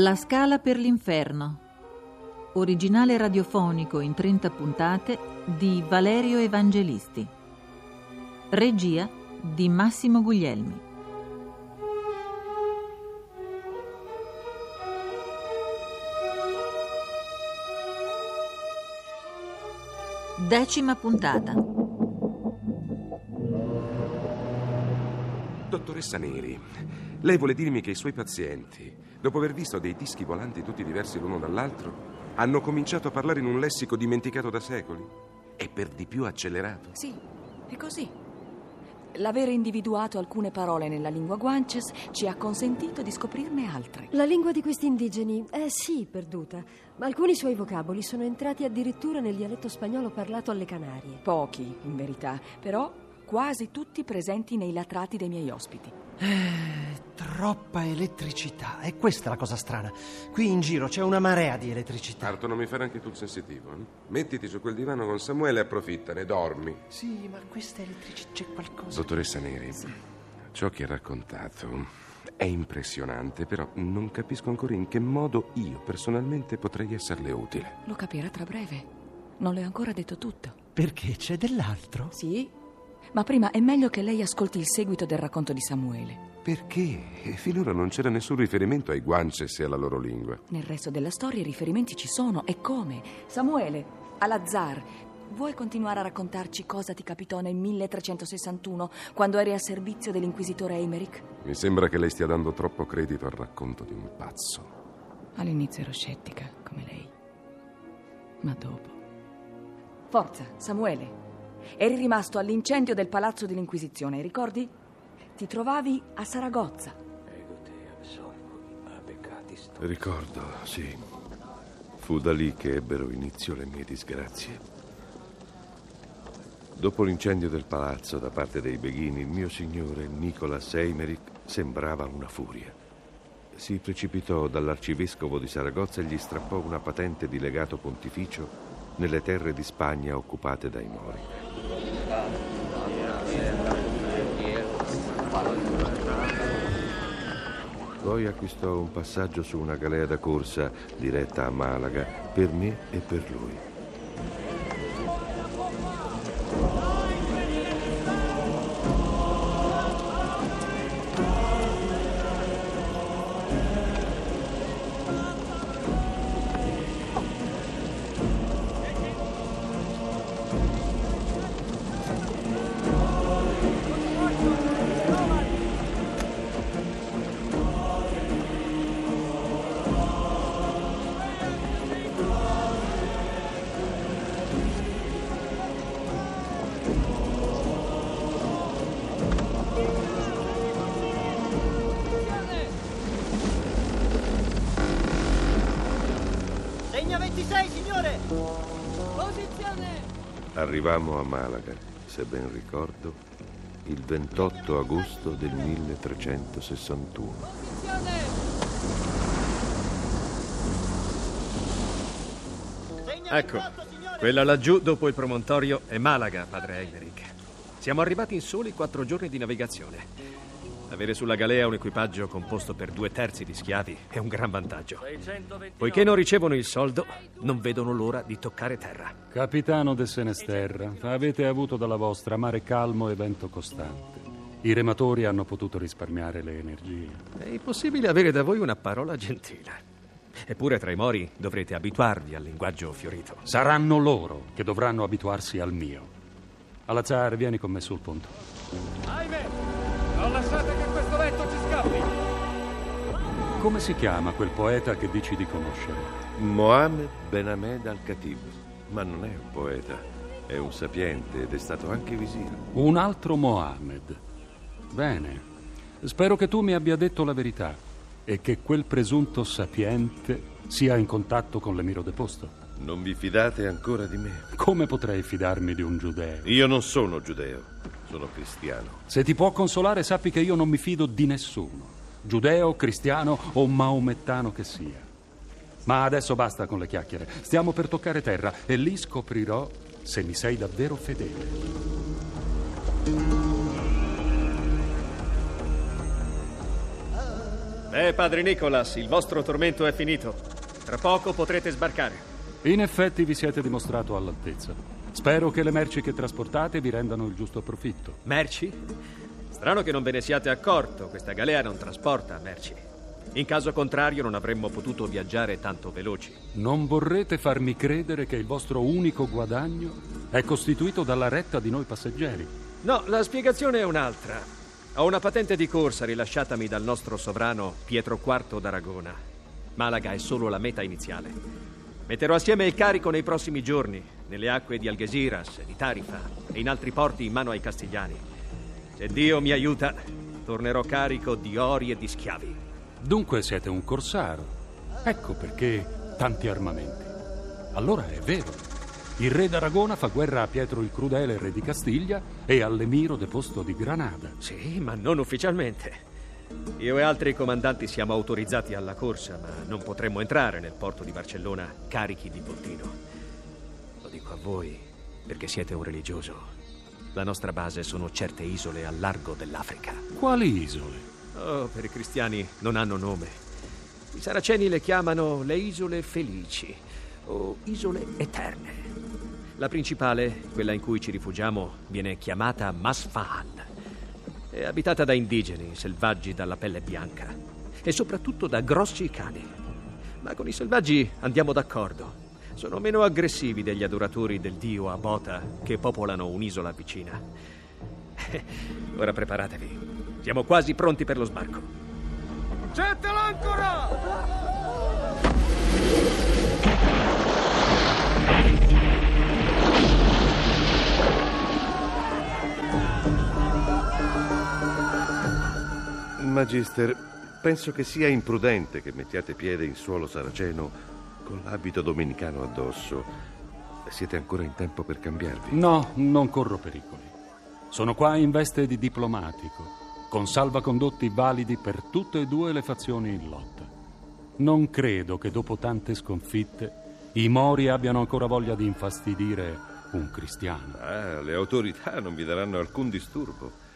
La scala per l'inferno. Originale radiofonico in 30 puntate di Valerio Evangelisti. Regia di Massimo Guglielmi. Decima puntata. Dottoressa Neri, lei vuole dirmi che i suoi pazienti, dopo aver visto dei dischi volanti tutti diversi l'uno dall'altro, hanno cominciato a parlare in un lessico dimenticato da secoli? E per di più accelerato? Sì, è così. L'aver individuato alcune parole nella lingua guanches ci ha consentito di scoprirne altre. La lingua di questi indigeni è sì perduta, ma alcuni suoi vocaboli sono entrati addirittura nel dialetto spagnolo parlato alle Canarie. Pochi, in verità, però quasi tutti presenti nei latrati dei miei ospiti. Eh, troppa elettricità. E questa è la cosa strana. Qui in giro c'è una marea di elettricità. Arto, non mi fare anche tu il sensitivo. eh? Mettiti su quel divano con Samuele e approfittane, dormi. Sì, ma questa elettricità c'è qualcosa. Dottoressa Neri, ciò che ha raccontato è impressionante, però non capisco ancora in che modo io personalmente potrei esserle utile. Lo capirà tra breve. Non le ho ancora detto tutto. Perché c'è dell'altro? Sì, ma prima è meglio che lei ascolti il seguito del racconto di Samuele. Perché? Finora non c'era nessun riferimento ai guances e alla loro lingua. Nel resto della storia i riferimenti ci sono e come. Samuele, Alazar, vuoi continuare a raccontarci cosa ti capitò nel 1361 quando eri a servizio dell'inquisitore Eimerick? Mi sembra che lei stia dando troppo credito al racconto di un pazzo. All'inizio ero scettica, come lei. Ma dopo. Forza, Samuele. Eri rimasto all'incendio del palazzo dell'Inquisizione, ricordi? Ti trovavi a Saragozza. Ricordo, sì. Fu da lì che ebbero inizio le mie disgrazie. Dopo l'incendio del palazzo da parte dei Beghini, il mio signore Nicolas Eimerick sembrava una furia. Si precipitò dall'arcivescovo di Saragozza e gli strappò una patente di legato pontificio nelle terre di Spagna occupate dai Mori. Poi acquistò un passaggio su una galea da corsa diretta a Malaga per me e per lui. Segna 26, signore! Posizione! Arrivammo a Malaga, se ben ricordo, il 28 agosto del 1361. Posizione! Ecco, 28, signore! quella laggiù dopo il promontorio è Malaga, padre Eimerick. Siamo arrivati in soli quattro giorni di navigazione. Avere sulla galea un equipaggio composto per due terzi di schiavi è un gran vantaggio. 629. Poiché non ricevono il soldo, non vedono l'ora di toccare terra. Capitano de Senesterra, avete avuto dalla vostra mare calmo e vento costante. I rematori hanno potuto risparmiare le energie. È impossibile avere da voi una parola gentile. Eppure tra i mori dovrete abituarvi al linguaggio fiorito. Saranno loro che dovranno abituarsi al mio. Alazar, vieni con me sul ponte. Aime! Non lasciate che questo vento ci scappi! Come si chiama quel poeta che dici di conoscere? Mohammed Ben Ahmed al-Khatib. Ma non è un poeta, è un sapiente ed è stato anche visir. Un altro Mohammed. Bene. Spero che tu mi abbia detto la verità e che quel presunto sapiente sia in contatto con l'emiro deposto. Non vi fidate ancora di me? Come potrei fidarmi di un giudeo? Io non sono giudeo, sono cristiano. Se ti può consolare, sappi che io non mi fido di nessuno, giudeo, cristiano o maomettano che sia. Ma adesso basta con le chiacchiere. Stiamo per toccare terra e lì scoprirò se mi sei davvero fedele. Beh, padre Nicolas, il vostro tormento è finito. Tra poco potrete sbarcare. In effetti vi siete dimostrato all'altezza. Spero che le merci che trasportate vi rendano il giusto profitto. Merci? Strano che non ve ne siate accorto. Questa galea non trasporta merci. In caso contrario non avremmo potuto viaggiare tanto veloci. Non vorrete farmi credere che il vostro unico guadagno è costituito dalla retta di noi passeggeri. No, la spiegazione è un'altra. Ho una patente di corsa rilasciatami dal nostro sovrano Pietro IV d'Aragona. Malaga è solo la meta iniziale. Metterò assieme il carico nei prossimi giorni, nelle acque di Algesiras, di Tarifa e in altri porti in mano ai castigliani. Se Dio mi aiuta, tornerò carico di ori e di schiavi. Dunque siete un corsaro. Ecco perché tanti armamenti. Allora è vero. Il re d'Aragona fa guerra a Pietro il Crudele, re di Castiglia, e all'emiro deposto di Granada. Sì, ma non ufficialmente. Io e altri comandanti siamo autorizzati alla corsa, ma non potremmo entrare nel porto di Barcellona carichi di bottino. Lo dico a voi perché siete un religioso. La nostra base sono certe isole al largo dell'Africa. Quali isole? Oh, per i cristiani non hanno nome. I saraceni le chiamano le isole felici o isole eterne. La principale, quella in cui ci rifugiamo, viene chiamata Masfahad. È abitata da indigeni, selvaggi dalla pelle bianca e soprattutto da grossi cani. Ma con i selvaggi andiamo d'accordo. Sono meno aggressivi degli adoratori del dio Abota che popolano un'isola vicina. Ora preparatevi. Siamo quasi pronti per lo sbarco. Getta l'ancora! Magister, penso che sia imprudente che mettiate piede in suolo saraceno con l'abito domenicano addosso. Siete ancora in tempo per cambiarvi? No, non corro pericoli. Sono qua in veste di diplomatico, con salvacondotti validi per tutte e due le fazioni in lotta. Non credo che dopo tante sconfitte i Mori abbiano ancora voglia di infastidire un cristiano. Ah, le autorità non vi daranno alcun disturbo.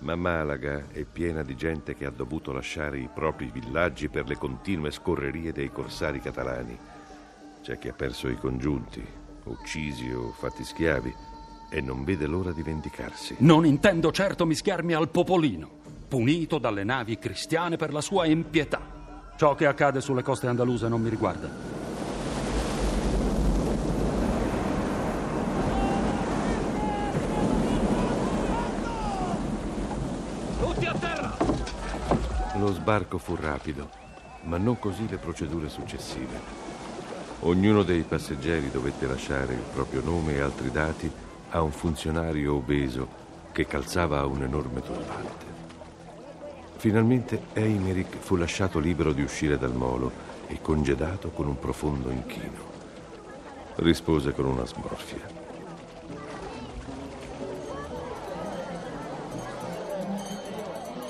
Ma Malaga è piena di gente che ha dovuto lasciare i propri villaggi per le continue scorrerie dei corsari catalani. C'è chi ha perso i congiunti, uccisi o fatti schiavi, e non vede l'ora di vendicarsi. Non intendo certo mischiarmi al popolino, punito dalle navi cristiane per la sua impietà. Ciò che accade sulle coste andaluse non mi riguarda. Lo sbarco fu rapido, ma non così le procedure successive. Ognuno dei passeggeri dovette lasciare il proprio nome e altri dati a un funzionario obeso che calzava un enorme turbante. Finalmente Eimerick fu lasciato libero di uscire dal molo e congedato con un profondo inchino. Rispose con una smorfia.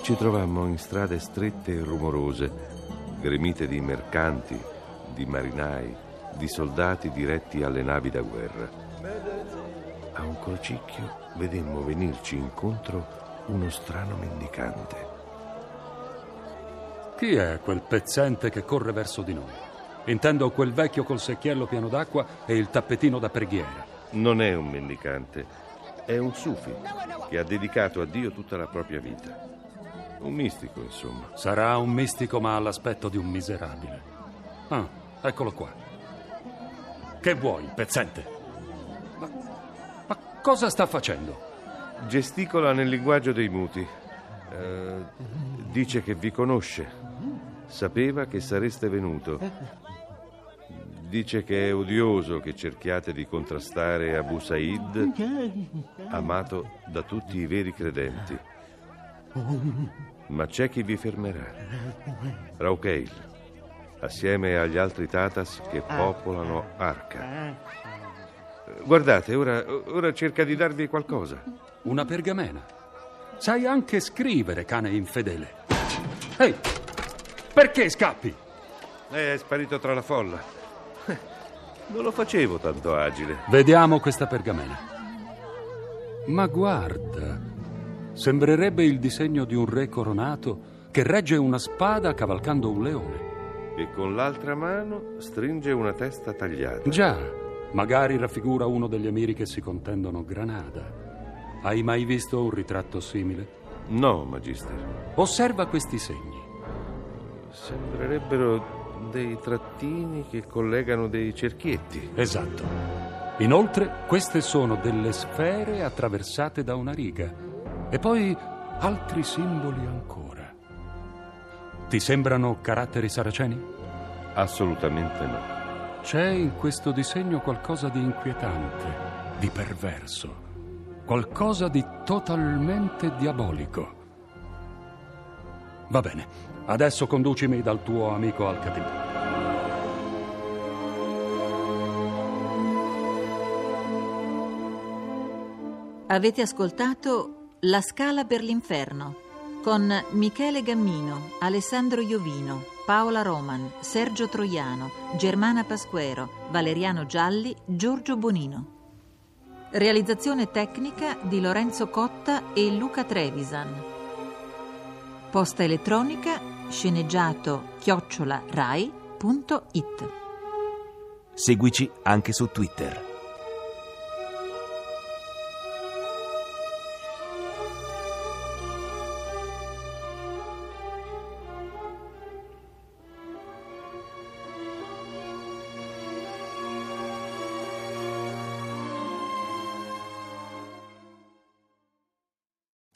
Ci trovammo in strade strette e rumorose, gremite di mercanti, di marinai, di soldati diretti alle navi da guerra. A un crocicchio vedemmo venirci incontro uno strano mendicante. Chi è quel pezzente che corre verso di noi? Intendo quel vecchio col secchiello pieno d'acqua e il tappetino da preghiera. Non è un mendicante, è un sufi che ha dedicato a Dio tutta la propria vita. Un mistico, insomma. Sarà un mistico, ma ha l'aspetto di un miserabile. Ah, eccolo qua. Che vuoi, pezzente? Ma, ma cosa sta facendo? Gesticola nel linguaggio dei muti. Eh, dice che vi conosce. Sapeva che sareste venuto. Dice che è odioso che cerchiate di contrastare Abu Said, amato da tutti i veri credenti. Ma c'è chi vi fermerà. Raukeil, assieme agli altri Tatas che popolano Arca. Guardate, ora, ora cerca di darvi qualcosa. Una pergamena. Sai anche scrivere, cane infedele. Ehi, perché scappi? È sparito tra la folla. Non lo facevo tanto agile. Vediamo questa pergamena. Ma guarda, sembrerebbe il disegno di un re coronato che regge una spada cavalcando un leone. E con l'altra mano stringe una testa tagliata. Già, magari raffigura uno degli emiri che si contendono Granada. Hai mai visto un ritratto simile? No, Magister. Osserva questi segni. Sembrerebbero dei trattini che collegano dei cerchietti. Esatto. Inoltre, queste sono delle sfere attraversate da una riga. E poi altri simboli ancora. Ti sembrano caratteri saraceni? Assolutamente no. C'è in questo disegno qualcosa di inquietante, di perverso, qualcosa di totalmente diabolico. Va bene, adesso conducimi dal tuo amico Al-Khatib. Avete ascoltato La Scala per l'Inferno con Michele Gammino, Alessandro Iovino, Paola Roman, Sergio Troiano, Germana Pasquero, Valeriano Gialli, Giorgio Bonino. Realizzazione tecnica di Lorenzo Cotta e Luca Trevisan. Posta elettronica sceneggiato chiocciola rai.it. Seguici anche su Twitter.